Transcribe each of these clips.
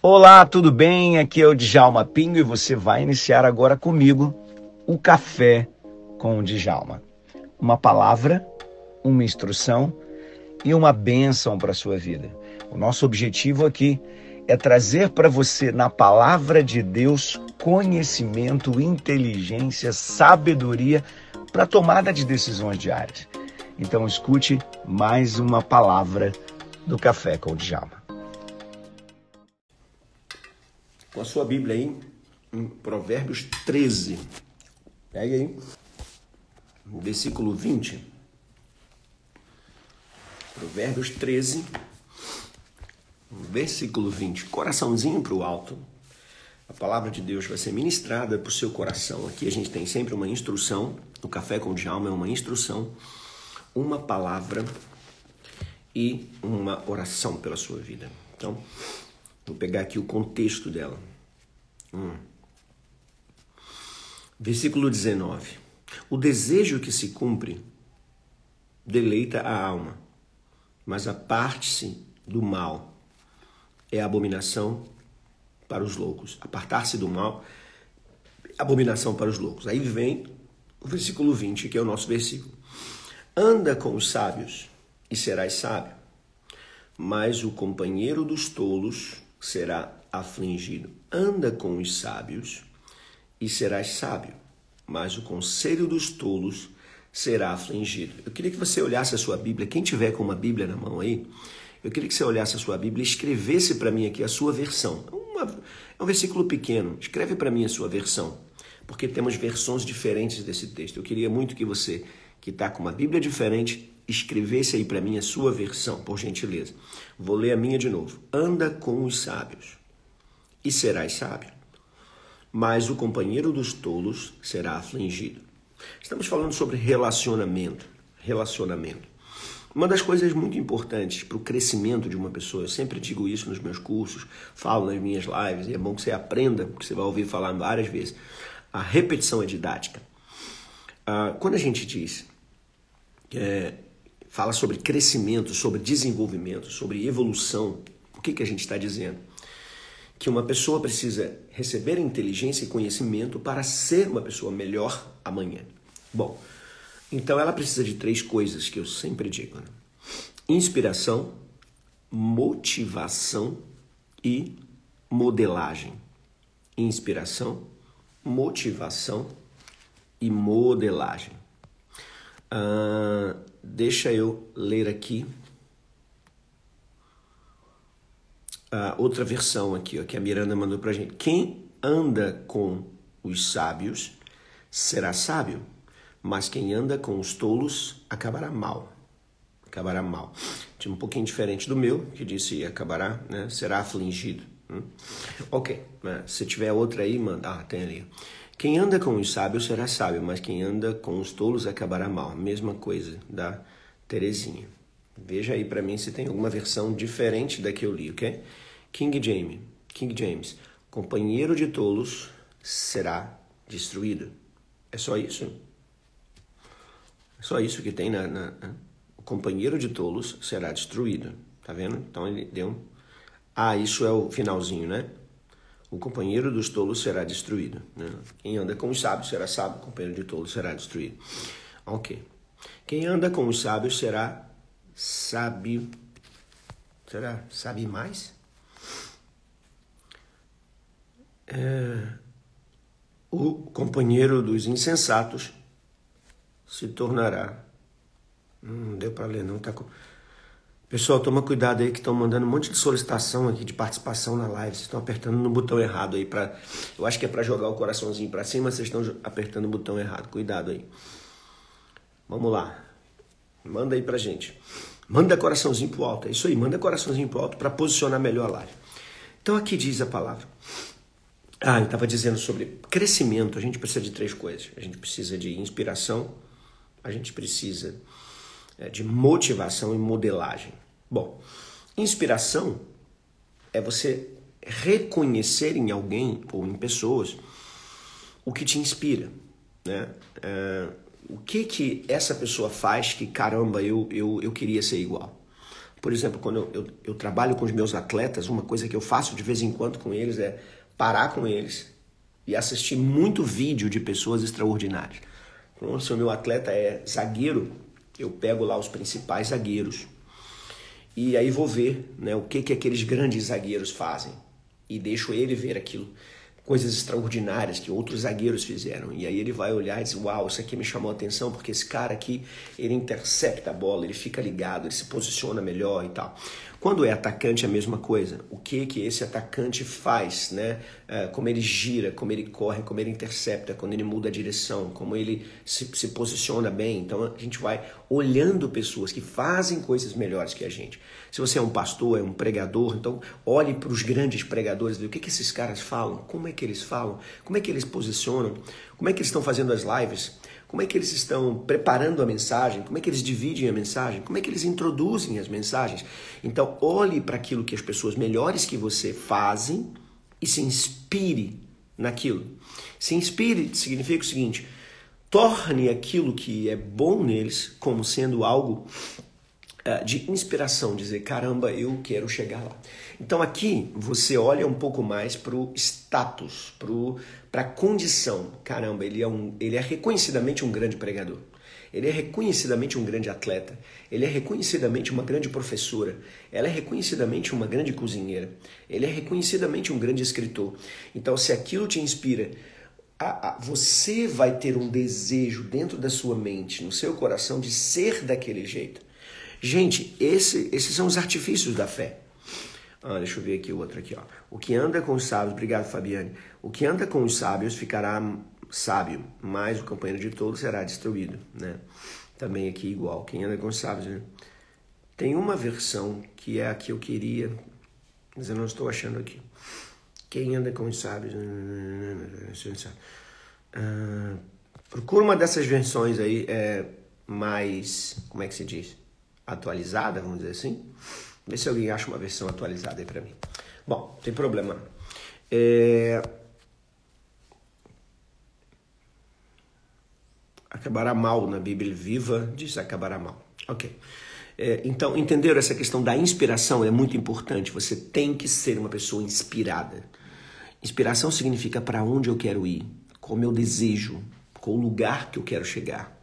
Olá, tudo bem? Aqui é o Djalma Pinho e você vai iniciar agora comigo o Café com o Djalma. Uma palavra, uma instrução e uma bênção para a sua vida. O nosso objetivo aqui é trazer para você, na palavra de Deus, conhecimento, inteligência, sabedoria para tomada de decisões diárias. Então escute mais uma palavra do Café com o Djalma. Com a sua Bíblia aí, em Provérbios 13. Pega aí, versículo 20. Provérbios 13, versículo 20. Coraçãozinho para o alto. A palavra de Deus vai ser ministrada para o seu coração. Aqui a gente tem sempre uma instrução. O Café com o é uma instrução, uma palavra e uma oração pela sua vida. Então, Vou pegar aqui o contexto dela. Hum. Versículo 19. O desejo que se cumpre deleita a alma, mas a parte-se do mal é abominação para os loucos. Apartar-se do mal é abominação para os loucos. Aí vem o versículo 20, que é o nosso versículo. Anda com os sábios e serás sábio, mas o companheiro dos tolos será afligido. Anda com os sábios e serás sábio, mas o conselho dos tolos será afligido. Eu queria que você olhasse a sua Bíblia, quem tiver com uma Bíblia na mão aí, eu queria que você olhasse a sua Bíblia e escrevesse para mim aqui a sua versão. Uma, é um versículo pequeno, escreve para mim a sua versão, porque temos versões diferentes desse texto. Eu queria muito que você, que está com uma Bíblia diferente, escrevesse aí para mim a sua versão, por gentileza. Vou ler a minha de novo. Anda com os sábios e serás sábio, mas o companheiro dos tolos será afligido. Estamos falando sobre relacionamento. Relacionamento. Uma das coisas muito importantes para o crescimento de uma pessoa, eu sempre digo isso nos meus cursos, falo nas minhas lives, e é bom que você aprenda, porque você vai ouvir falar várias vezes. A repetição é didática. Ah, quando a gente diz é, fala sobre crescimento, sobre desenvolvimento, sobre evolução. O que, que a gente está dizendo? Que uma pessoa precisa receber inteligência e conhecimento para ser uma pessoa melhor amanhã. Bom, então ela precisa de três coisas que eu sempre digo: né? inspiração, motivação e modelagem. Inspiração, motivação e modelagem. Uh, deixa eu ler aqui a outra versão aqui, ó, que a Miranda mandou pra gente. Quem anda com os sábios será sábio, mas quem anda com os tolos acabará mal. Acabará mal. Tinha um pouquinho diferente do meu, que disse acabará, né? Será afligido. Hum? Ok, né? se tiver outra aí, manda. Ah, tem ali. Quem anda com os sábios será sábio, mas quem anda com os tolos acabará mal. Mesma coisa da Terezinha. Veja aí para mim se tem alguma versão diferente da que eu li, ok? King James, King James, companheiro de tolos será destruído. É só isso? É só isso que tem na, na, na, o companheiro de tolos será destruído. Tá vendo? Então ele deu. Ah, isso é o finalzinho, né? O companheiro dos tolos será destruído. Né? Quem anda com os sábios será sábio, o companheiro de tolos será destruído. Ok. Quem anda com os sábios será sábio. Será? Sabe mais? É, o companheiro dos insensatos se tornará. Não deu para ler, não. Tá com... Pessoal, toma cuidado aí que estão mandando um monte de solicitação aqui de participação na live. Vocês estão apertando no botão errado aí para, eu acho que é para jogar o coraçãozinho para cima, vocês estão apertando o botão errado. Cuidado aí. Vamos lá. Manda aí pra gente. Manda coraçãozinho pro alto. É isso aí, manda coraçãozinho pro alto para posicionar melhor a live. Então aqui diz a palavra. Ah, eu estava dizendo sobre crescimento. A gente precisa de três coisas. A gente precisa de inspiração, a gente precisa é, de motivação e modelagem. Bom, inspiração é você reconhecer em alguém ou em pessoas o que te inspira, né? É, o que que essa pessoa faz que caramba eu, eu, eu queria ser igual. Por exemplo, quando eu, eu, eu trabalho com os meus atletas, uma coisa que eu faço de vez em quando com eles é parar com eles e assistir muito vídeo de pessoas extraordinárias. Então, se o meu atleta é zagueiro, eu pego lá os principais zagueiros e aí vou ver né, o que, que aqueles grandes zagueiros fazem e deixo ele ver aquilo coisas extraordinárias que outros zagueiros fizeram. E aí ele vai olhar e diz: Uau, isso aqui me chamou a atenção porque esse cara aqui ele intercepta a bola, ele fica ligado, ele se posiciona melhor e tal. Quando é atacante, é a mesma coisa. O que que esse atacante faz, né? É, como ele gira, como ele corre, como ele intercepta, quando ele muda a direção, como ele se, se posiciona bem. Então a gente vai olhando pessoas que fazem coisas melhores que a gente. Se você é um pastor, é um pregador, então olhe para os grandes pregadores, o que que esses caras falam, como é que eles falam, como é que eles posicionam, como é que eles estão fazendo as lives. Como é que eles estão preparando a mensagem? Como é que eles dividem a mensagem? Como é que eles introduzem as mensagens? Então, olhe para aquilo que as pessoas melhores que você fazem e se inspire naquilo. Se inspire significa o seguinte: torne aquilo que é bom neles como sendo algo de inspiração, dizer caramba, eu quero chegar lá. Então aqui você olha um pouco mais para o status, para a condição. Caramba, ele é, um, ele é reconhecidamente um grande pregador. Ele é reconhecidamente um grande atleta. Ele é reconhecidamente uma grande professora. Ela é reconhecidamente uma grande cozinheira. Ele é reconhecidamente um grande escritor. Então, se aquilo te inspira, você vai ter um desejo dentro da sua mente, no seu coração, de ser daquele jeito. Gente, esse, esses são os artifícios da fé. Ah, deixa eu ver aqui o outro aqui, ó. O que anda com os sábios, obrigado Fabiane. O que anda com os sábios ficará sábio, mas o companheiro de todos será destruído, né? Também aqui igual, quem anda com os sábios, né? Tem uma versão que é a que eu queria, mas eu não estou achando aqui. Quem anda com os sábios? Procura uma dessas versões aí é, mais, como é que se diz? Atualizada, vamos dizer assim. Vê se alguém acha uma versão atualizada aí para mim. Bom, tem problema. É... Acabará mal na Bíblia viva, diz acabará mal. Ok. É, então, entender essa questão da inspiração é muito importante. Você tem que ser uma pessoa inspirada. Inspiração significa para onde eu quero ir, qual o meu desejo, qual o lugar que eu quero chegar,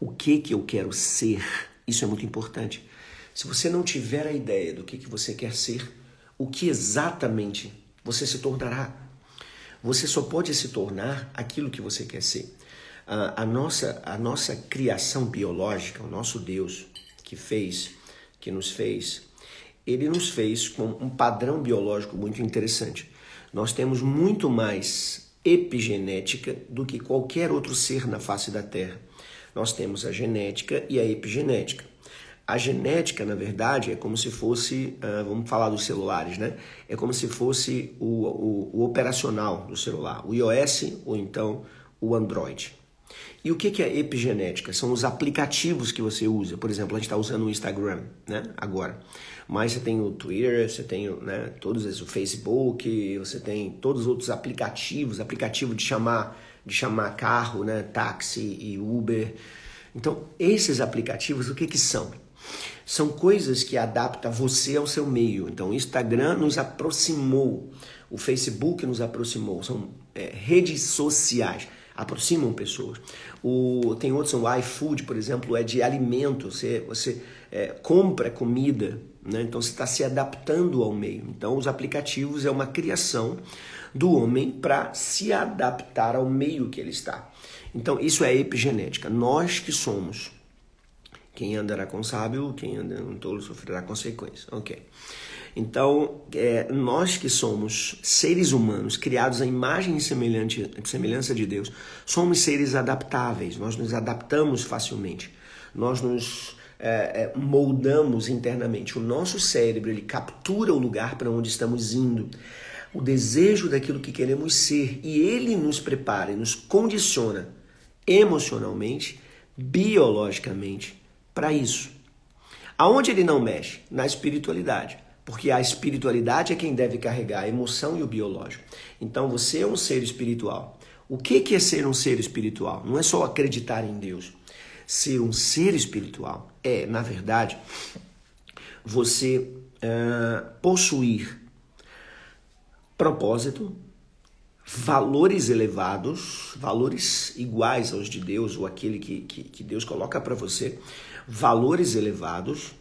o que que eu quero ser. Isso é muito importante. Se você não tiver a ideia do que, que você quer ser, o que exatamente você se tornará? Você só pode se tornar aquilo que você quer ser. A, a, nossa, a nossa criação biológica, o nosso Deus que fez, que nos fez, ele nos fez com um padrão biológico muito interessante. Nós temos muito mais epigenética do que qualquer outro ser na face da Terra. Nós temos a genética e a epigenética. A genética, na verdade, é como se fosse, uh, vamos falar dos celulares, né? É como se fosse o, o, o, operacional do celular, o iOS ou então o Android. E o que, que é epigenética? São os aplicativos que você usa. Por exemplo, a gente está usando o Instagram, né? Agora. Mas você tem o Twitter, você tem né, todos esses, o Facebook, você tem todos os outros aplicativos, aplicativo de chamar, de chamar carro, né? Táxi e Uber. Então, esses aplicativos, o que, que são? São coisas que adaptam você ao seu meio. Então, o Instagram nos aproximou, o Facebook nos aproximou. São é, redes sociais, aproximam pessoas. O, tem outros, o iFood, por exemplo, é de alimento. Você, você é, compra comida, né? então você está se adaptando ao meio. Então, os aplicativos é uma criação do homem para se adaptar ao meio que ele está. Então, isso é epigenética. Nós que somos quem andará com sábio, quem anda com tolo sofrerá consequências. Ok. Então, é, nós que somos seres humanos, criados à imagem e semelhança de Deus, somos seres adaptáveis, nós nos adaptamos facilmente, nós nos é, é, moldamos internamente. O nosso cérebro ele captura o lugar para onde estamos indo, o desejo daquilo que queremos ser, e ele nos prepara e nos condiciona emocionalmente, biologicamente para isso. Aonde ele não mexe? Na espiritualidade. Porque a espiritualidade é quem deve carregar a emoção e o biológico. Então você é um ser espiritual. O que é ser um ser espiritual? Não é só acreditar em Deus. Ser um ser espiritual é, na verdade, você uh, possuir propósito, valores elevados, valores iguais aos de Deus ou aquele que, que, que Deus coloca para você, valores elevados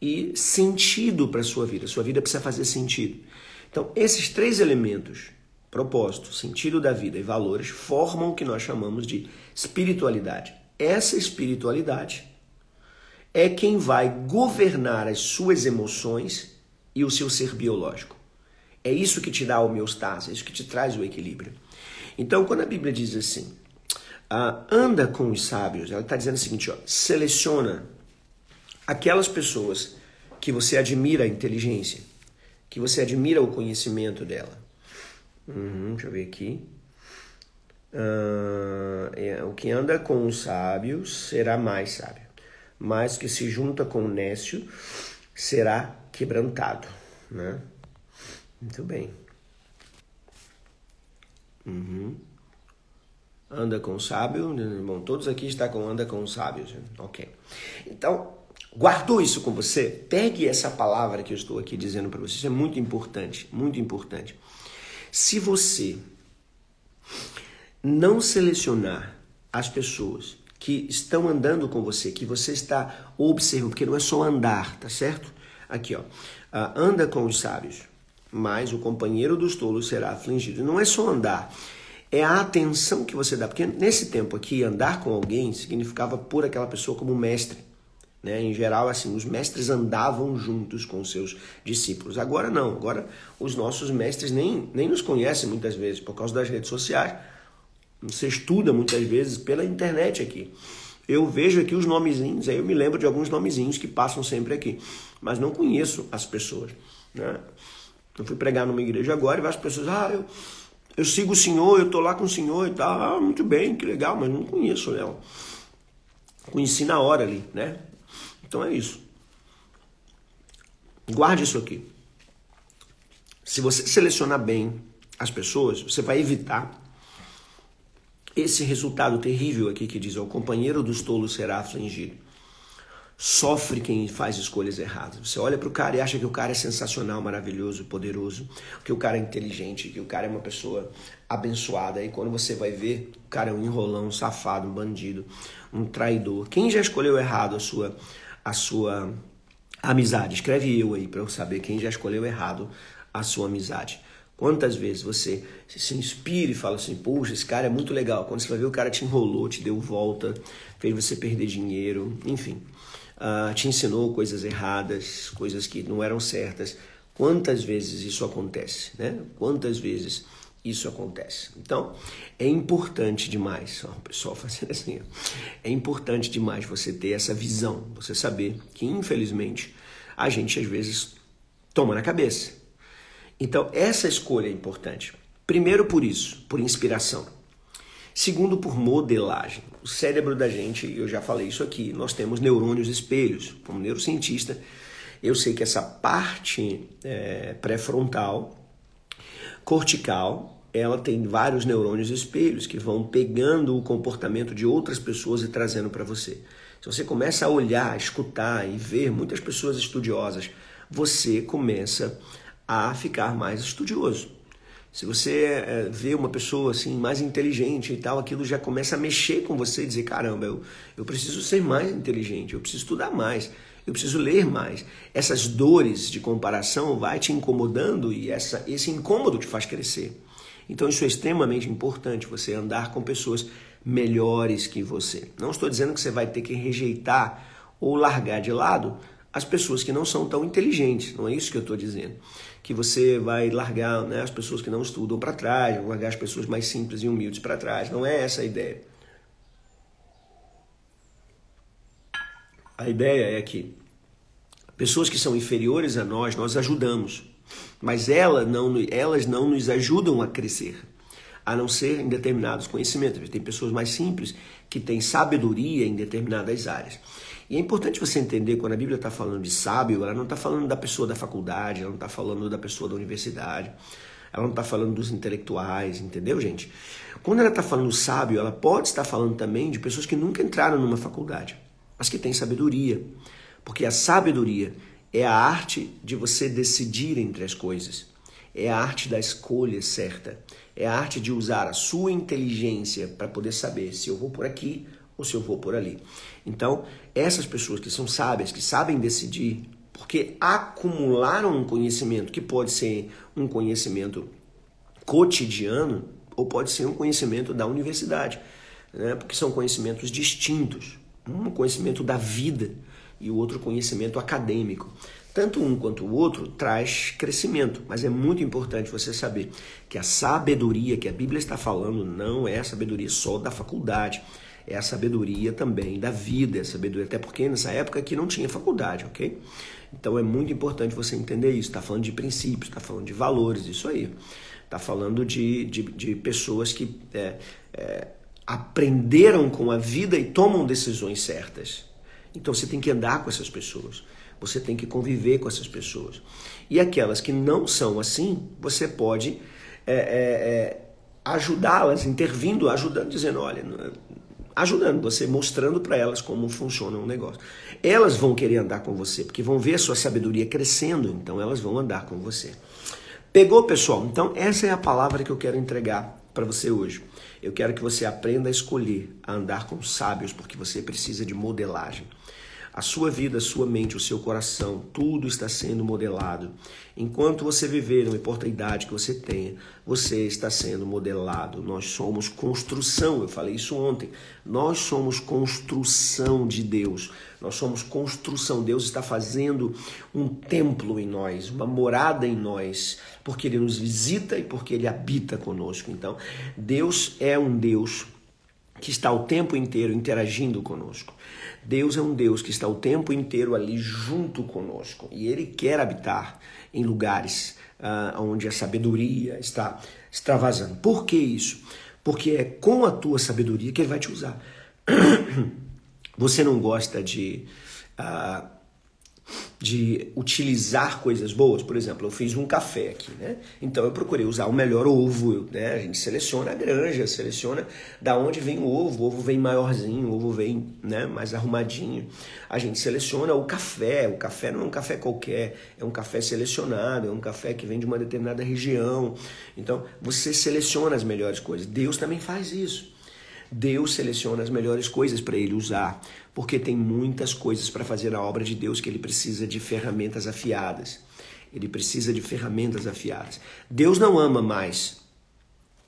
e sentido para sua vida. Sua vida precisa fazer sentido. Então, esses três elementos, propósito, sentido da vida e valores, formam o que nós chamamos de espiritualidade. Essa espiritualidade é quem vai governar as suas emoções e o seu ser biológico. É isso que te dá a homeostase, é isso que te traz o equilíbrio. Então, quando a Bíblia diz assim, ah, anda com os sábios, ela está dizendo o seguinte: ó, seleciona aquelas pessoas que você admira a inteligência, que você admira o conhecimento dela. Uhum, deixa eu ver aqui. Uh, é, o que anda com os sábios será mais sábio, mas o que se junta com o nécio será quebrantado. Né? Muito bem. Uhum. Anda com o sábio, bom, todos aqui estão com anda com os sábios, ok. Então, guardou isso com você? Pegue essa palavra que eu estou aqui dizendo para você, isso é muito importante, muito importante. Se você não selecionar as pessoas que estão andando com você, que você está observando, porque não é só andar, tá certo? Aqui, ó, uh, anda com os sábios mas o companheiro dos tolos será afligido. Não é só andar, é a atenção que você dá. Porque nesse tempo aqui, andar com alguém significava pôr aquela pessoa como mestre. Né? Em geral, assim, os mestres andavam juntos com seus discípulos. Agora não, agora os nossos mestres nem, nem nos conhecem muitas vezes por causa das redes sociais. Você estuda muitas vezes pela internet aqui. Eu vejo aqui os nomezinhos, aí eu me lembro de alguns nomezinhos que passam sempre aqui, mas não conheço as pessoas. Né? Eu fui pregar numa igreja agora e várias pessoas, ah, eu, eu sigo o senhor, eu tô lá com o senhor e tal. Ah, muito bem, que legal, mas não conheço ela. Conheci na hora ali, né? Então é isso. Guarde isso aqui. Se você selecionar bem as pessoas, você vai evitar esse resultado terrível aqui que diz: o companheiro dos tolos será afligido sofre quem faz escolhas erradas. Você olha para o cara e acha que o cara é sensacional, maravilhoso, poderoso, que o cara é inteligente, que o cara é uma pessoa abençoada. E quando você vai ver, o cara é um enrolão, um safado, um bandido, um traidor. Quem já escolheu errado a sua a sua amizade? Escreve eu aí para eu saber quem já escolheu errado a sua amizade. Quantas vezes você se inspira e fala assim, puxa, esse cara é muito legal. Quando você vai ver, o cara te enrolou, te deu volta, fez você perder dinheiro, enfim uh, te ensinou coisas erradas, coisas que não eram certas. Quantas vezes isso acontece, né? Quantas vezes isso acontece? Então, é importante demais, ó, o pessoal fazendo assim, ó, é importante demais você ter essa visão, você saber que, infelizmente, a gente às vezes toma na cabeça. Então, essa escolha é importante. Primeiro por isso, por inspiração. Segundo, por modelagem. O cérebro da gente, eu já falei isso aqui, nós temos neurônios espelhos. Como neurocientista, eu sei que essa parte é, pré-frontal, cortical, ela tem vários neurônios espelhos que vão pegando o comportamento de outras pessoas e trazendo para você. Se você começa a olhar, escutar e ver muitas pessoas estudiosas, você começa a ficar mais estudioso. Se você é, vê uma pessoa assim mais inteligente e tal, aquilo já começa a mexer com você e dizer, caramba, eu, eu preciso ser mais inteligente, eu preciso estudar mais, eu preciso ler mais. Essas dores de comparação vai te incomodando e essa, esse incômodo te faz crescer. Então isso é extremamente importante, você andar com pessoas melhores que você. Não estou dizendo que você vai ter que rejeitar ou largar de lado as pessoas que não são tão inteligentes, não é isso que eu estou dizendo que você vai largar né, as pessoas que não estudam para trás, vai largar as pessoas mais simples e humildes para trás. Não é essa a ideia. A ideia é que pessoas que são inferiores a nós, nós ajudamos, mas ela não, elas não nos ajudam a crescer, a não ser em determinados conhecimentos. Tem pessoas mais simples que têm sabedoria em determinadas áreas. E é importante você entender quando a Bíblia está falando de sábio, ela não está falando da pessoa da faculdade, ela não está falando da pessoa da universidade, ela não está falando dos intelectuais, entendeu, gente? Quando ela está falando sábio, ela pode estar falando também de pessoas que nunca entraram numa faculdade, mas que têm sabedoria. Porque a sabedoria é a arte de você decidir entre as coisas. É a arte da escolha certa. É a arte de usar a sua inteligência para poder saber se eu vou por aqui ou se eu vou por ali. Então, essas pessoas que são sábias, que sabem decidir, porque acumularam um conhecimento que pode ser um conhecimento cotidiano ou pode ser um conhecimento da universidade, né? porque são conhecimentos distintos. Um conhecimento da vida e o outro conhecimento acadêmico. Tanto um quanto o outro traz crescimento, mas é muito importante você saber que a sabedoria que a Bíblia está falando não é a sabedoria só da faculdade, é a sabedoria também da vida, é a sabedoria, até porque nessa época aqui não tinha faculdade, ok? Então é muito importante você entender isso. Está falando de princípios, está falando de valores, isso aí. Está falando de, de, de, pessoas que é, é, aprenderam com a vida e tomam decisões certas. Então você tem que andar com essas pessoas. Você tem que conviver com essas pessoas. E aquelas que não são assim, você pode é, é, é ajudá-las, intervindo, ajudando, dizendo: olha, ajudando você, mostrando para elas como funciona o negócio. Elas vão querer andar com você, porque vão ver a sua sabedoria crescendo, então elas vão andar com você. Pegou, pessoal? Então, essa é a palavra que eu quero entregar para você hoje. Eu quero que você aprenda a escolher, a andar com sábios, porque você precisa de modelagem. A sua vida, a sua mente, o seu coração, tudo está sendo modelado. Enquanto você viver, não importa a idade que você tenha, você está sendo modelado. Nós somos construção, eu falei isso ontem. Nós somos construção de Deus. Nós somos construção. Deus está fazendo um templo em nós, uma morada em nós, porque Ele nos visita e porque Ele habita conosco. Então, Deus é um Deus que está o tempo inteiro interagindo conosco. Deus é um Deus que está o tempo inteiro ali junto conosco e Ele quer habitar em lugares uh, onde a sabedoria está extravasando. Por que isso? Porque é com a tua sabedoria que Ele vai te usar. Você não gosta de uh, de utilizar coisas boas. Por exemplo, eu fiz um café aqui, né? Então eu procurei usar o melhor ovo, né? A gente seleciona a granja, seleciona da onde vem o ovo. O ovo vem maiorzinho, o ovo vem né, mais arrumadinho. A gente seleciona o café. O café não é um café qualquer, é um café selecionado, é um café que vem de uma determinada região. Então você seleciona as melhores coisas. Deus também faz isso. Deus seleciona as melhores coisas para ele usar, porque tem muitas coisas para fazer a obra de Deus que ele precisa de ferramentas afiadas. Ele precisa de ferramentas afiadas. Deus não ama mais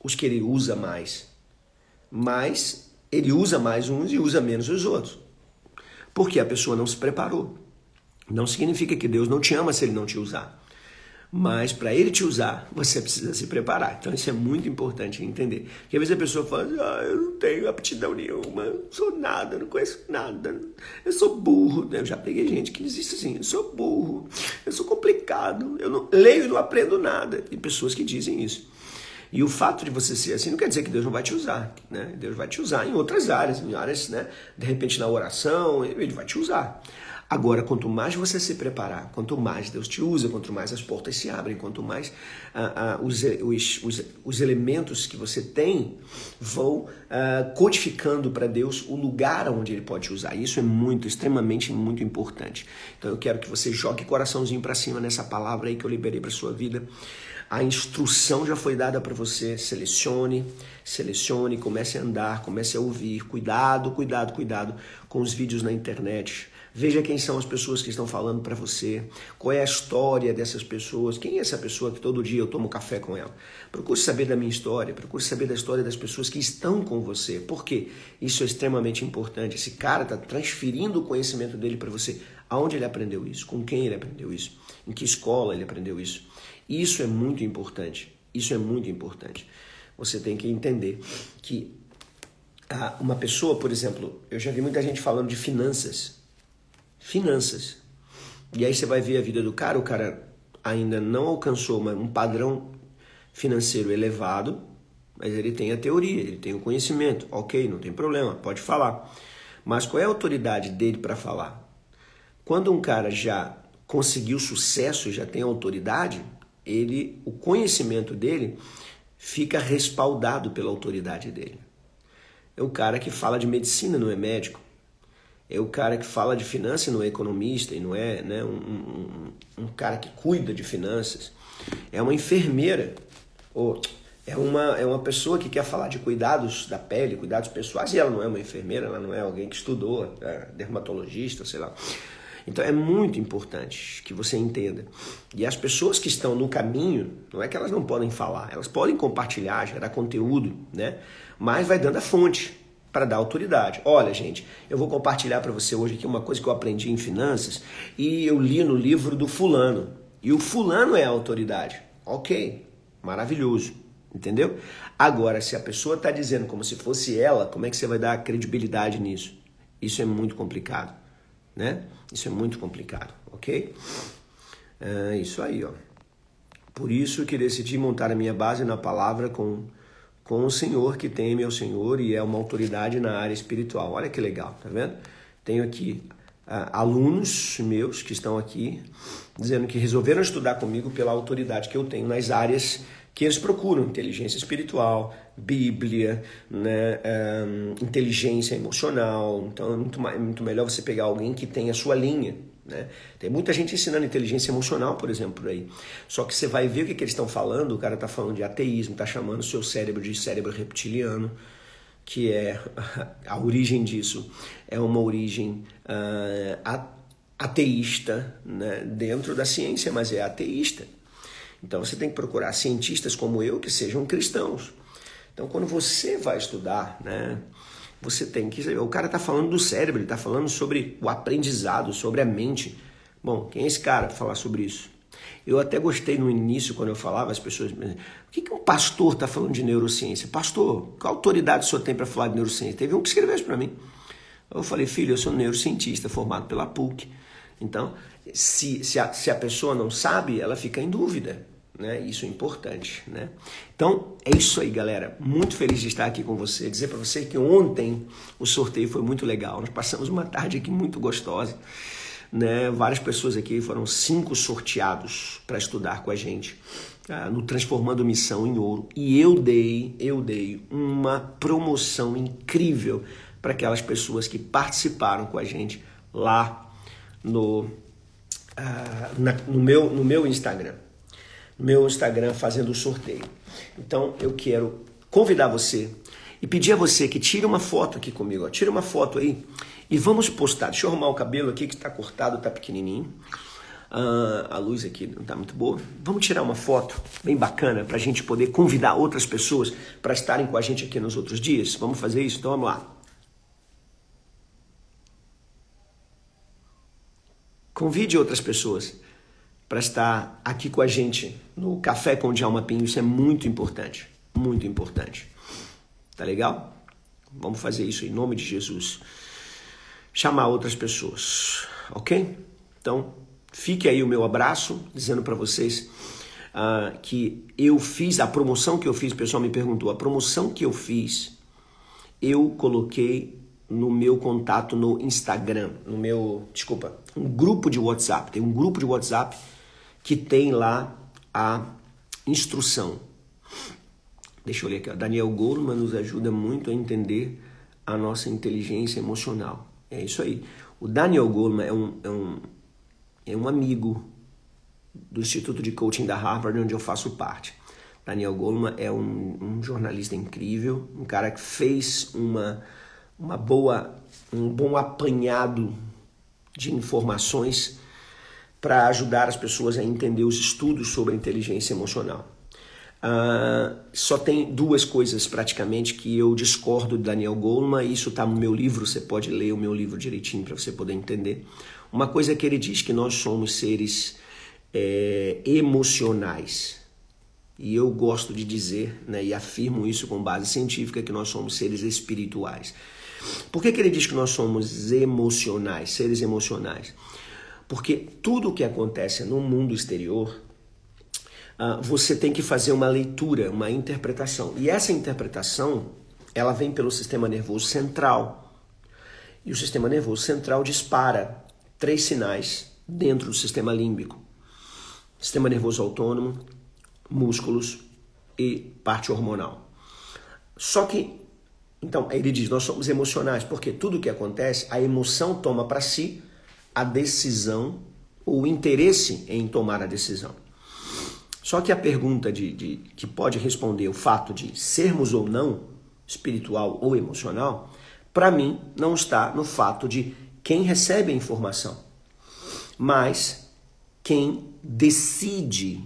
os que ele usa mais, mas ele usa mais uns e usa menos os outros. Porque a pessoa não se preparou. Não significa que Deus não te ama se ele não te usar. Mas para ele te usar, você precisa se preparar. Então isso é muito importante entender. Porque às vezes a pessoa fala, ah, eu não tenho aptidão nenhuma, eu não sou nada, não conheço nada, eu sou burro. Eu já peguei gente que diz assim, eu sou burro, eu sou complicado, eu não leio e não aprendo nada. Tem pessoas que dizem isso. E o fato de você ser assim não quer dizer que Deus não vai te usar, né? Deus vai te usar em outras áreas, em áreas, né? De repente na oração, ele vai te usar. Agora, quanto mais você se preparar, quanto mais Deus te usa, quanto mais as portas se abrem, quanto mais ah, ah, os, os, os, os, elementos que você tem vão ah, codificando para Deus o lugar onde Ele pode te usar. Isso é muito, extremamente muito importante. Então eu quero que você jogue coraçãozinho para cima nessa palavra aí que eu liberei para sua vida. A instrução já foi dada para você. Selecione, selecione, comece a andar, comece a ouvir. Cuidado, cuidado, cuidado com os vídeos na internet Veja quem são as pessoas que estão falando para você, qual é a história dessas pessoas, quem é essa pessoa que todo dia eu tomo café com ela. Procure saber da minha história, procure saber da história das pessoas que estão com você. Por quê? Isso é extremamente importante. Esse cara está transferindo o conhecimento dele para você. Aonde ele aprendeu isso? Com quem ele aprendeu isso? Em que escola ele aprendeu isso? Isso é muito importante. Isso é muito importante. Você tem que entender que ah, uma pessoa, por exemplo, eu já vi muita gente falando de finanças finanças. E aí você vai ver a vida do cara, o cara ainda não alcançou um padrão financeiro elevado, mas ele tem a teoria, ele tem o conhecimento. Ok, não tem problema, pode falar. Mas qual é a autoridade dele para falar? Quando um cara já conseguiu sucesso, já tem autoridade, ele, o conhecimento dele fica respaldado pela autoridade dele. É um cara que fala de medicina, não é médico. É o cara que fala de finanças e não é economista e não é né, um, um, um cara que cuida de finanças. É uma enfermeira ou é uma, é uma pessoa que quer falar de cuidados da pele, cuidados pessoais, e ela não é uma enfermeira, ela não é alguém que estudou, é dermatologista, sei lá. Então é muito importante que você entenda. E as pessoas que estão no caminho, não é que elas não podem falar, elas podem compartilhar, gerar conteúdo, né? Mas vai dando a fonte para dar autoridade. Olha, gente, eu vou compartilhar para você hoje aqui uma coisa que eu aprendi em finanças e eu li no livro do fulano. E o fulano é a autoridade. Ok, maravilhoso. Entendeu? Agora, se a pessoa está dizendo como se fosse ela, como é que você vai dar credibilidade nisso? Isso é muito complicado, né? Isso é muito complicado, ok? É isso aí, ó. Por isso que decidi montar a minha base na palavra com com o Senhor que teme ao Senhor e é uma autoridade na área espiritual. Olha que legal, tá vendo? Tenho aqui uh, alunos meus que estão aqui dizendo que resolveram estudar comigo pela autoridade que eu tenho nas áreas que eles procuram: inteligência espiritual, Bíblia, né, um, inteligência emocional. Então é muito, é muito melhor você pegar alguém que tem a sua linha né? Tem muita gente ensinando inteligência emocional, por exemplo, por aí. Só que você vai ver o que, que eles estão falando. O cara está falando de ateísmo, está chamando o seu cérebro de cérebro reptiliano, que é a origem disso é uma origem uh, ateísta né? dentro da ciência, mas é ateísta. Então você tem que procurar cientistas como eu que sejam cristãos. Então quando você vai estudar, né? Você tem que. O cara está falando do cérebro, ele está falando sobre o aprendizado, sobre a mente. Bom, quem é esse cara para falar sobre isso? Eu até gostei no início, quando eu falava, as pessoas me o que, que um pastor está falando de neurociência? Pastor, qual autoridade o senhor tem para falar de neurociência? Teve um que escreveu isso para mim. Eu falei, filho, eu sou neurocientista, formado pela PUC. Então, se, se, a, se a pessoa não sabe, ela fica em dúvida né? Isso é importante, né? Então, é isso aí, galera. Muito feliz de estar aqui com você. Dizer para você que ontem o sorteio foi muito legal. Nós passamos uma tarde aqui muito gostosa, né? Várias pessoas aqui foram cinco sorteados para estudar com a gente. Ah, no Transformando Missão em Ouro e eu dei, eu dei uma promoção incrível para aquelas pessoas que participaram com a gente lá no, ah, na, no, meu, no meu Instagram meu Instagram fazendo o sorteio. Então eu quero convidar você e pedir a você que tire uma foto aqui comigo. Ó. Uma foto aí e vamos postar. Deixa eu arrumar o cabelo aqui que está cortado, está pequenininho. Uh, a luz aqui não está muito boa. Vamos tirar uma foto bem bacana para a gente poder convidar outras pessoas para estarem com a gente aqui nos outros dias. Vamos fazer isso? Então vamos lá. Convide outras pessoas para estar aqui com a gente no Café com o Djalma Pinho. Isso é muito importante, muito importante. Tá legal? Vamos fazer isso em nome de Jesus. Chamar outras pessoas, ok? Então, fique aí o meu abraço, dizendo para vocês uh, que eu fiz, a promoção que eu fiz, o pessoal me perguntou, a promoção que eu fiz, eu coloquei no meu contato no Instagram, no meu, desculpa, um grupo de WhatsApp. Tem um grupo de WhatsApp que tem lá a instrução. Deixa eu ler aqui. Daniel Goleman nos ajuda muito a entender a nossa inteligência emocional. É isso aí. O Daniel Goleman é um, é um, é um amigo do Instituto de Coaching da Harvard, onde eu faço parte. Daniel Goleman é um, um jornalista incrível, um cara que fez uma, uma boa, um bom apanhado de informações para ajudar as pessoas a entender os estudos sobre inteligência emocional. Uh, só tem duas coisas praticamente que eu discordo de Daniel Goleman, isso está no meu livro, você pode ler o meu livro direitinho para você poder entender. Uma coisa é que ele diz que nós somos seres é, emocionais. E eu gosto de dizer, né, e afirmo isso com base científica, que nós somos seres espirituais. Por que, que ele diz que nós somos emocionais, seres emocionais? Porque tudo o que acontece no mundo exterior, uh, você tem que fazer uma leitura, uma interpretação. E essa interpretação, ela vem pelo sistema nervoso central. E o sistema nervoso central dispara três sinais dentro do sistema límbico: sistema nervoso autônomo, músculos e parte hormonal. Só que Então, ele diz: nós somos emocionais, porque tudo que acontece, a emoção toma para si a decisão, o interesse em tomar a decisão. Só que a pergunta de, de, que pode responder o fato de sermos ou não espiritual ou emocional, para mim, não está no fato de quem recebe a informação, mas quem decide.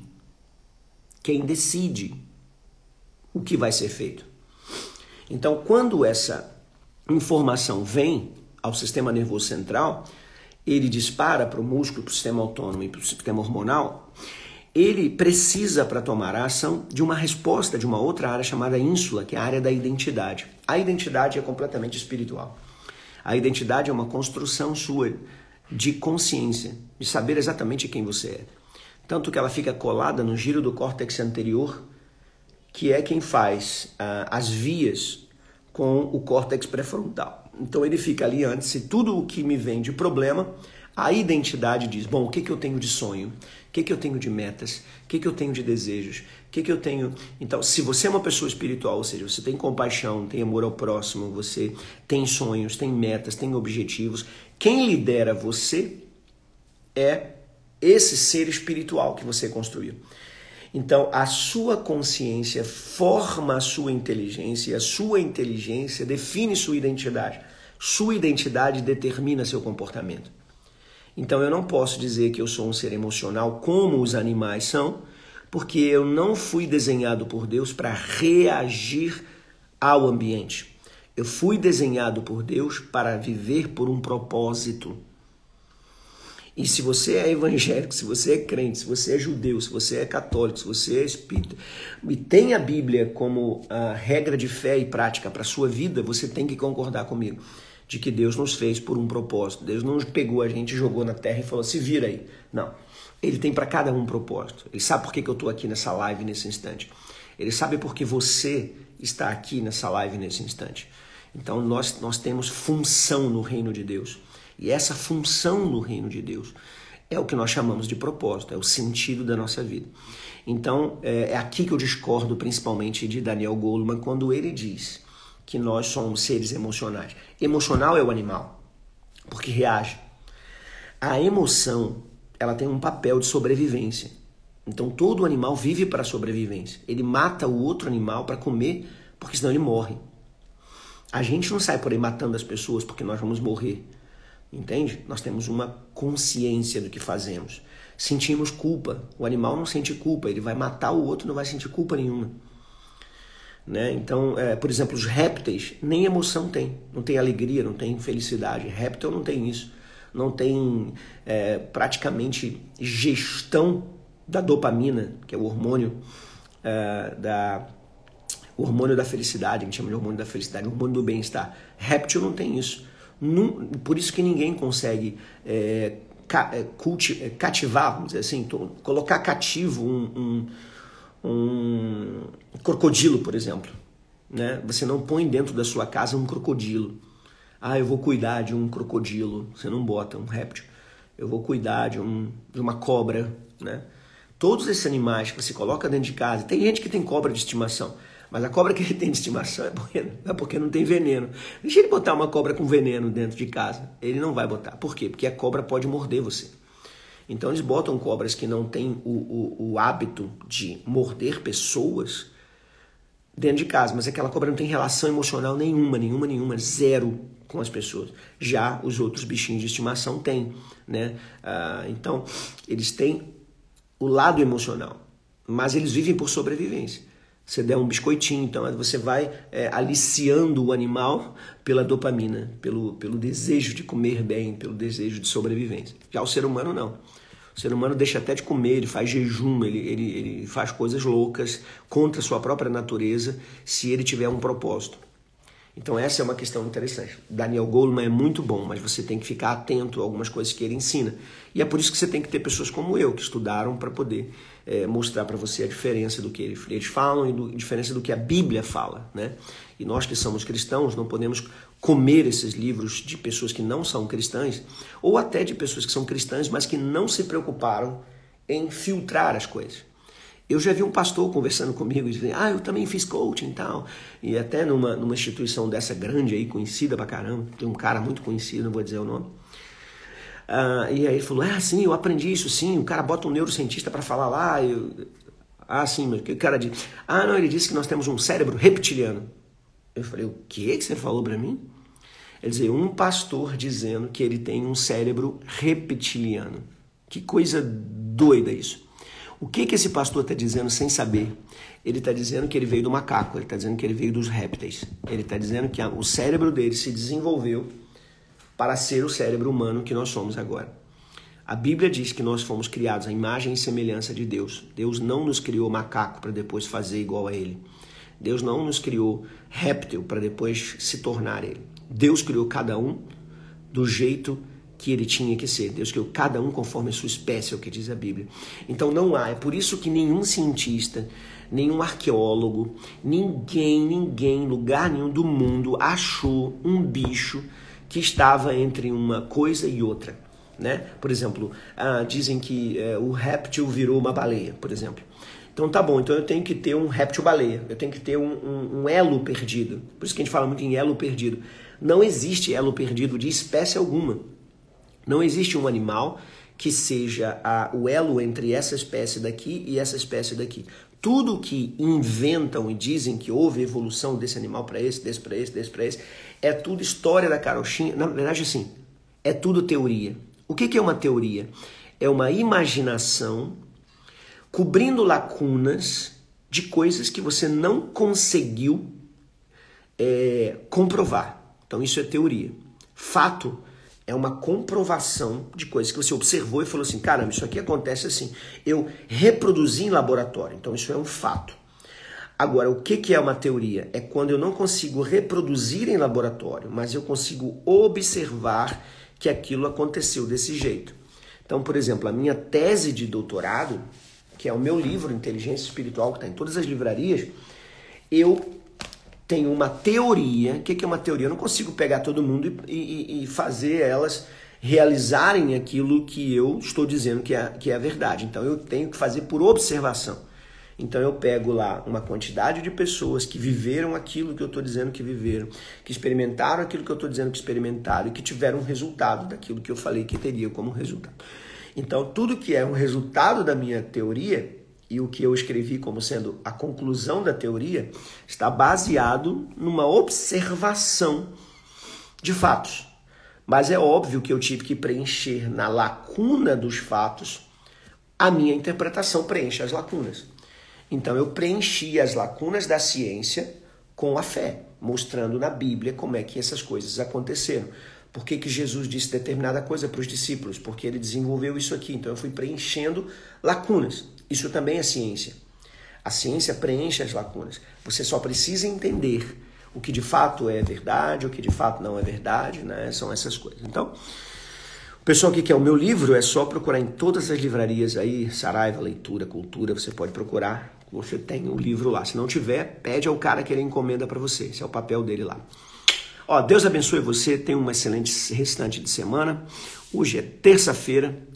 Quem decide o que vai ser feito. Então, quando essa informação vem ao sistema nervoso central, ele dispara para o músculo, para o sistema autônomo e para o sistema hormonal, ele precisa, para tomar a ação, de uma resposta de uma outra área chamada ínsula, que é a área da identidade. A identidade é completamente espiritual. A identidade é uma construção sua de consciência, de saber exatamente quem você é. Tanto que ela fica colada no giro do córtex anterior, que é quem faz uh, as vias com o córtex pré-frontal. Então ele fica ali antes, se tudo o que me vem de problema, a identidade diz: bom, o que, que eu tenho de sonho? O que, que eu tenho de metas? O que, que eu tenho de desejos? O que, que eu tenho. Então, se você é uma pessoa espiritual, ou seja, você tem compaixão, tem amor ao próximo, você tem sonhos, tem metas, tem objetivos, quem lidera você é esse ser espiritual que você construiu. Então, a sua consciência forma a sua inteligência, e a sua inteligência define sua identidade. Sua identidade determina seu comportamento. Então eu não posso dizer que eu sou um ser emocional como os animais são, porque eu não fui desenhado por Deus para reagir ao ambiente. Eu fui desenhado por Deus para viver por um propósito. E se você é evangélico, se você é crente, se você é judeu, se você é católico, se você é espírita, e tem a Bíblia como a regra de fé e prática para a sua vida, você tem que concordar comigo de que Deus nos fez por um propósito. Deus não pegou a gente, jogou na terra e falou: se vira aí. Não. Ele tem para cada um um propósito. Ele sabe por que, que eu estou aqui nessa live nesse instante. Ele sabe por que você está aqui nessa live nesse instante. Então nós, nós temos função no reino de Deus. E essa função no reino de Deus é o que nós chamamos de propósito, é o sentido da nossa vida. Então é, é aqui que eu discordo principalmente de Daniel Goleman quando ele diz que nós somos seres emocionais. Emocional é o animal, porque reage. A emoção, ela tem um papel de sobrevivência. Então todo animal vive para sobrevivência. Ele mata o outro animal para comer, porque senão ele morre. A gente não sai por aí matando as pessoas porque nós vamos morrer. Entende? Nós temos uma consciência do que fazemos. Sentimos culpa. O animal não sente culpa, ele vai matar o outro, não vai sentir culpa nenhuma. Né? Então, é, por exemplo, os répteis nem emoção tem, não tem alegria, não tem felicidade. Réptil não tem isso, não tem é, praticamente gestão da dopamina, que é o hormônio é, da o hormônio da felicidade, a gente chama de hormônio da felicidade, hormônio do bem-estar. Réptil não tem isso. Não, por isso que ninguém consegue é, ca, é, culti, é, cativar, vamos dizer assim, colocar cativo um, um um crocodilo, por exemplo. Né? Você não põe dentro da sua casa um crocodilo. Ah, eu vou cuidar de um crocodilo. Você não bota um réptil. Eu vou cuidar de, um, de uma cobra. Né? Todos esses animais que você coloca dentro de casa. Tem gente que tem cobra de estimação. Mas a cobra que ele tem de estimação é porque, é porque não tem veneno. Deixa ele botar uma cobra com veneno dentro de casa. Ele não vai botar. Por quê? Porque a cobra pode morder você. Então eles botam cobras que não têm o, o, o hábito de morder pessoas dentro de casa, mas aquela cobra não tem relação emocional nenhuma, nenhuma, nenhuma, zero com as pessoas. Já os outros bichinhos de estimação têm, né? Ah, então eles têm o lado emocional, mas eles vivem por sobrevivência. Você der um biscoitinho, então você vai é, aliciando o animal pela dopamina, pelo, pelo desejo de comer bem, pelo desejo de sobrevivência. Já o ser humano não. O ser humano deixa até de comer, ele faz jejum, ele, ele, ele faz coisas loucas contra a sua própria natureza se ele tiver um propósito. Então essa é uma questão interessante. Daniel Goleman é muito bom, mas você tem que ficar atento a algumas coisas que ele ensina. E é por isso que você tem que ter pessoas como eu, que estudaram para poder é, mostrar para você a diferença do que eles falam e do, a diferença do que a Bíblia fala. Né? E nós que somos cristãos não podemos comer esses livros de pessoas que não são cristãs, ou até de pessoas que são cristãs, mas que não se preocuparam em filtrar as coisas. Eu já vi um pastor conversando comigo dizendo, ah, eu também fiz coaching e tal. E até numa, numa instituição dessa grande aí, conhecida pra caramba, tem um cara muito conhecido, não vou dizer o nome. Uh, e aí ele falou, ah, sim, eu aprendi isso sim, o cara bota um neurocientista para falar lá. Eu... Ah, sim, mas o cara disse? Ah, não, ele disse que nós temos um cérebro reptiliano. Eu falei, o que que você falou para mim? Quer dizer, um pastor dizendo que ele tem um cérebro reptiliano. Que coisa doida isso. O que, que esse pastor está dizendo sem saber? Ele está dizendo que ele veio do macaco, ele está dizendo que ele veio dos répteis. Ele está dizendo que o cérebro dele se desenvolveu para ser o cérebro humano que nós somos agora. A Bíblia diz que nós fomos criados à imagem e semelhança de Deus. Deus não nos criou macaco para depois fazer igual a ele. Deus não nos criou réptil para depois se tornar ele. Deus criou cada um do jeito que ele tinha que ser. Deus criou cada um conforme a sua espécie, é o que diz a Bíblia. Então não há, é por isso que nenhum cientista, nenhum arqueólogo, ninguém, ninguém, lugar nenhum do mundo achou um bicho que estava entre uma coisa e outra. Né? Por exemplo, ah, dizem que eh, o réptil virou uma baleia, por exemplo. Então tá bom, então eu tenho que ter um réptil baleia, eu tenho que ter um, um, um elo perdido. Por isso que a gente fala muito em elo perdido. Não existe elo perdido de espécie alguma. Não existe um animal que seja a, o elo entre essa espécie daqui e essa espécie daqui. Tudo que inventam e dizem que houve evolução desse animal para esse, desse para esse, desse para esse, é tudo história da carochinha. Na verdade, assim, é tudo teoria. O que, que é uma teoria? É uma imaginação cobrindo lacunas de coisas que você não conseguiu é, comprovar. Então, isso é teoria. Fato é uma comprovação de coisas que você observou e falou assim: caramba, isso aqui acontece assim. Eu reproduzi em laboratório, então isso é um fato. Agora, o que é uma teoria? É quando eu não consigo reproduzir em laboratório, mas eu consigo observar que aquilo aconteceu desse jeito. Então, por exemplo, a minha tese de doutorado, que é o meu livro Inteligência Espiritual, que está em todas as livrarias, eu tem uma teoria. O que é uma teoria? Eu não consigo pegar todo mundo e, e, e fazer elas realizarem aquilo que eu estou dizendo que é, que é a verdade. Então eu tenho que fazer por observação. Então eu pego lá uma quantidade de pessoas que viveram aquilo que eu estou dizendo que viveram, que experimentaram aquilo que eu estou dizendo que experimentaram e que tiveram um resultado daquilo que eu falei que teria como resultado. Então tudo que é um resultado da minha teoria e o que eu escrevi como sendo a conclusão da teoria está baseado numa observação de fatos. Mas é óbvio que eu tive que preencher na lacuna dos fatos, a minha interpretação preenche as lacunas. Então eu preenchi as lacunas da ciência com a fé, mostrando na Bíblia como é que essas coisas aconteceram. Por que, que Jesus disse determinada coisa para os discípulos? Porque ele desenvolveu isso aqui. Então eu fui preenchendo lacunas. Isso também é ciência. A ciência preenche as lacunas. Você só precisa entender o que de fato é verdade, o que de fato não é verdade, né? São essas coisas. Então, o pessoal que quer o meu livro é só procurar em todas as livrarias aí, Saraiva, Leitura, Cultura, você pode procurar. Você tem o livro lá. Se não tiver, pede ao cara que ele encomenda para você. Esse é o papel dele lá. Ó, Deus abençoe você. Tenha uma excelente restante de semana. Hoje é terça-feira.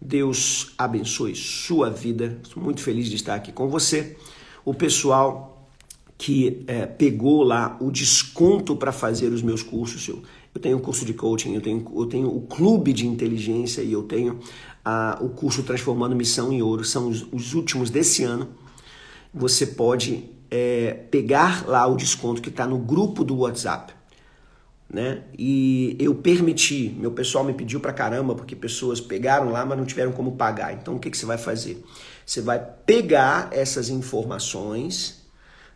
Deus abençoe sua vida. Estou muito feliz de estar aqui com você. O pessoal que é, pegou lá o desconto para fazer os meus cursos, eu, eu tenho o curso de coaching, eu tenho, eu tenho o clube de inteligência e eu tenho a, o curso Transformando Missão em Ouro, são os, os últimos desse ano. Você pode é, pegar lá o desconto que está no grupo do WhatsApp né? E eu permiti, meu pessoal me pediu pra caramba, porque pessoas pegaram lá, mas não tiveram como pagar. Então o que, que você vai fazer? Você vai pegar essas informações,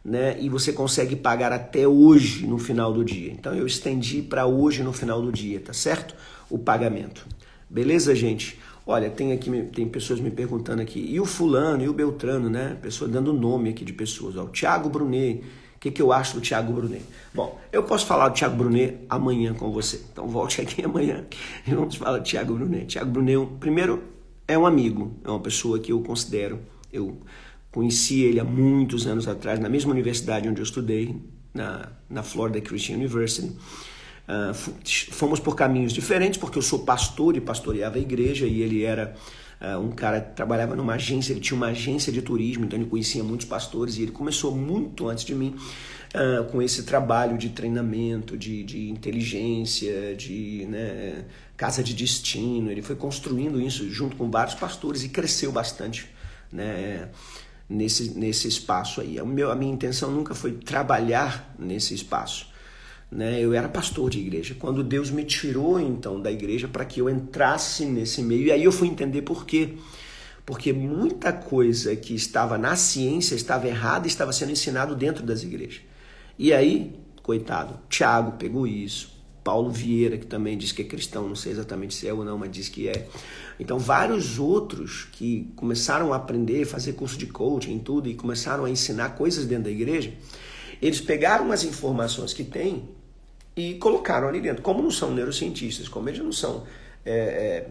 né? E você consegue pagar até hoje no final do dia. Então eu estendi para hoje no final do dia, tá certo? O pagamento. Beleza, gente? Olha, tem aqui tem pessoas me perguntando aqui, e o fulano, e o Beltrano, né? Pessoa dando nome aqui de pessoas. Ó, o Thiago Brunet que, que eu acho do Thiago Brunet? Bom, eu posso falar do Thiago Brunet amanhã com você. Então volte aqui amanhã e vamos falar do Thiago Brunet. Thiago Brunet, primeiro, é um amigo, é uma pessoa que eu considero. Eu conheci ele há muitos anos atrás, na mesma universidade onde eu estudei, na, na Florida Christian University. Uh, fomos por caminhos diferentes, porque eu sou pastor e pastoreava a igreja, e ele era um cara trabalhava numa agência, ele tinha uma agência de turismo, então ele conhecia muitos pastores e ele começou muito antes de mim uh, com esse trabalho de treinamento, de, de inteligência, de né, casa de destino. Ele foi construindo isso junto com vários pastores e cresceu bastante. Né? nesse, nesse espaço aí. O meu, a minha intenção nunca foi trabalhar nesse espaço. Né? Eu era pastor de igreja. Quando Deus me tirou então da igreja para que eu entrasse nesse meio, e aí eu fui entender por quê. Porque muita coisa que estava na ciência estava errada estava sendo ensinado dentro das igrejas. E aí, coitado, Tiago pegou isso, Paulo Vieira, que também diz que é cristão, não sei exatamente se é ou não, mas diz que é. Então, vários outros que começaram a aprender, fazer curso de coaching e tudo, e começaram a ensinar coisas dentro da igreja, eles pegaram as informações que têm e colocaram ali dentro. Como não são neurocientistas, como eles não são, é, é,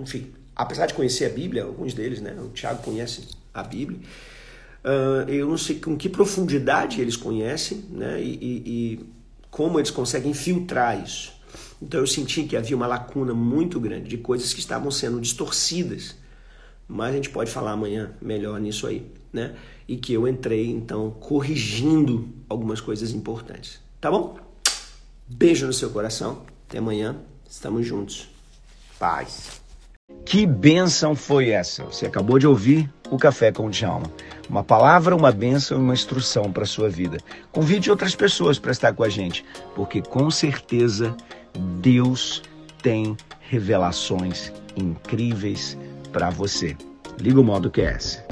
enfim, apesar de conhecer a Bíblia, alguns deles, né? O Tiago conhece a Bíblia. Uh, eu não sei com que profundidade eles conhecem, né? E, e, e como eles conseguem filtrar isso. Então eu senti que havia uma lacuna muito grande de coisas que estavam sendo distorcidas. Mas a gente pode falar amanhã melhor nisso aí, né? E que eu entrei então corrigindo algumas coisas importantes. Tá bom? Beijo no seu coração. Até amanhã. Estamos juntos. Paz. Que bênção foi essa? Você acabou de ouvir o Café com o Djalma. Uma palavra, uma bênção e uma instrução para a sua vida. Convide outras pessoas para estar com a gente, porque com certeza Deus tem revelações incríveis para você. Liga o modo QS.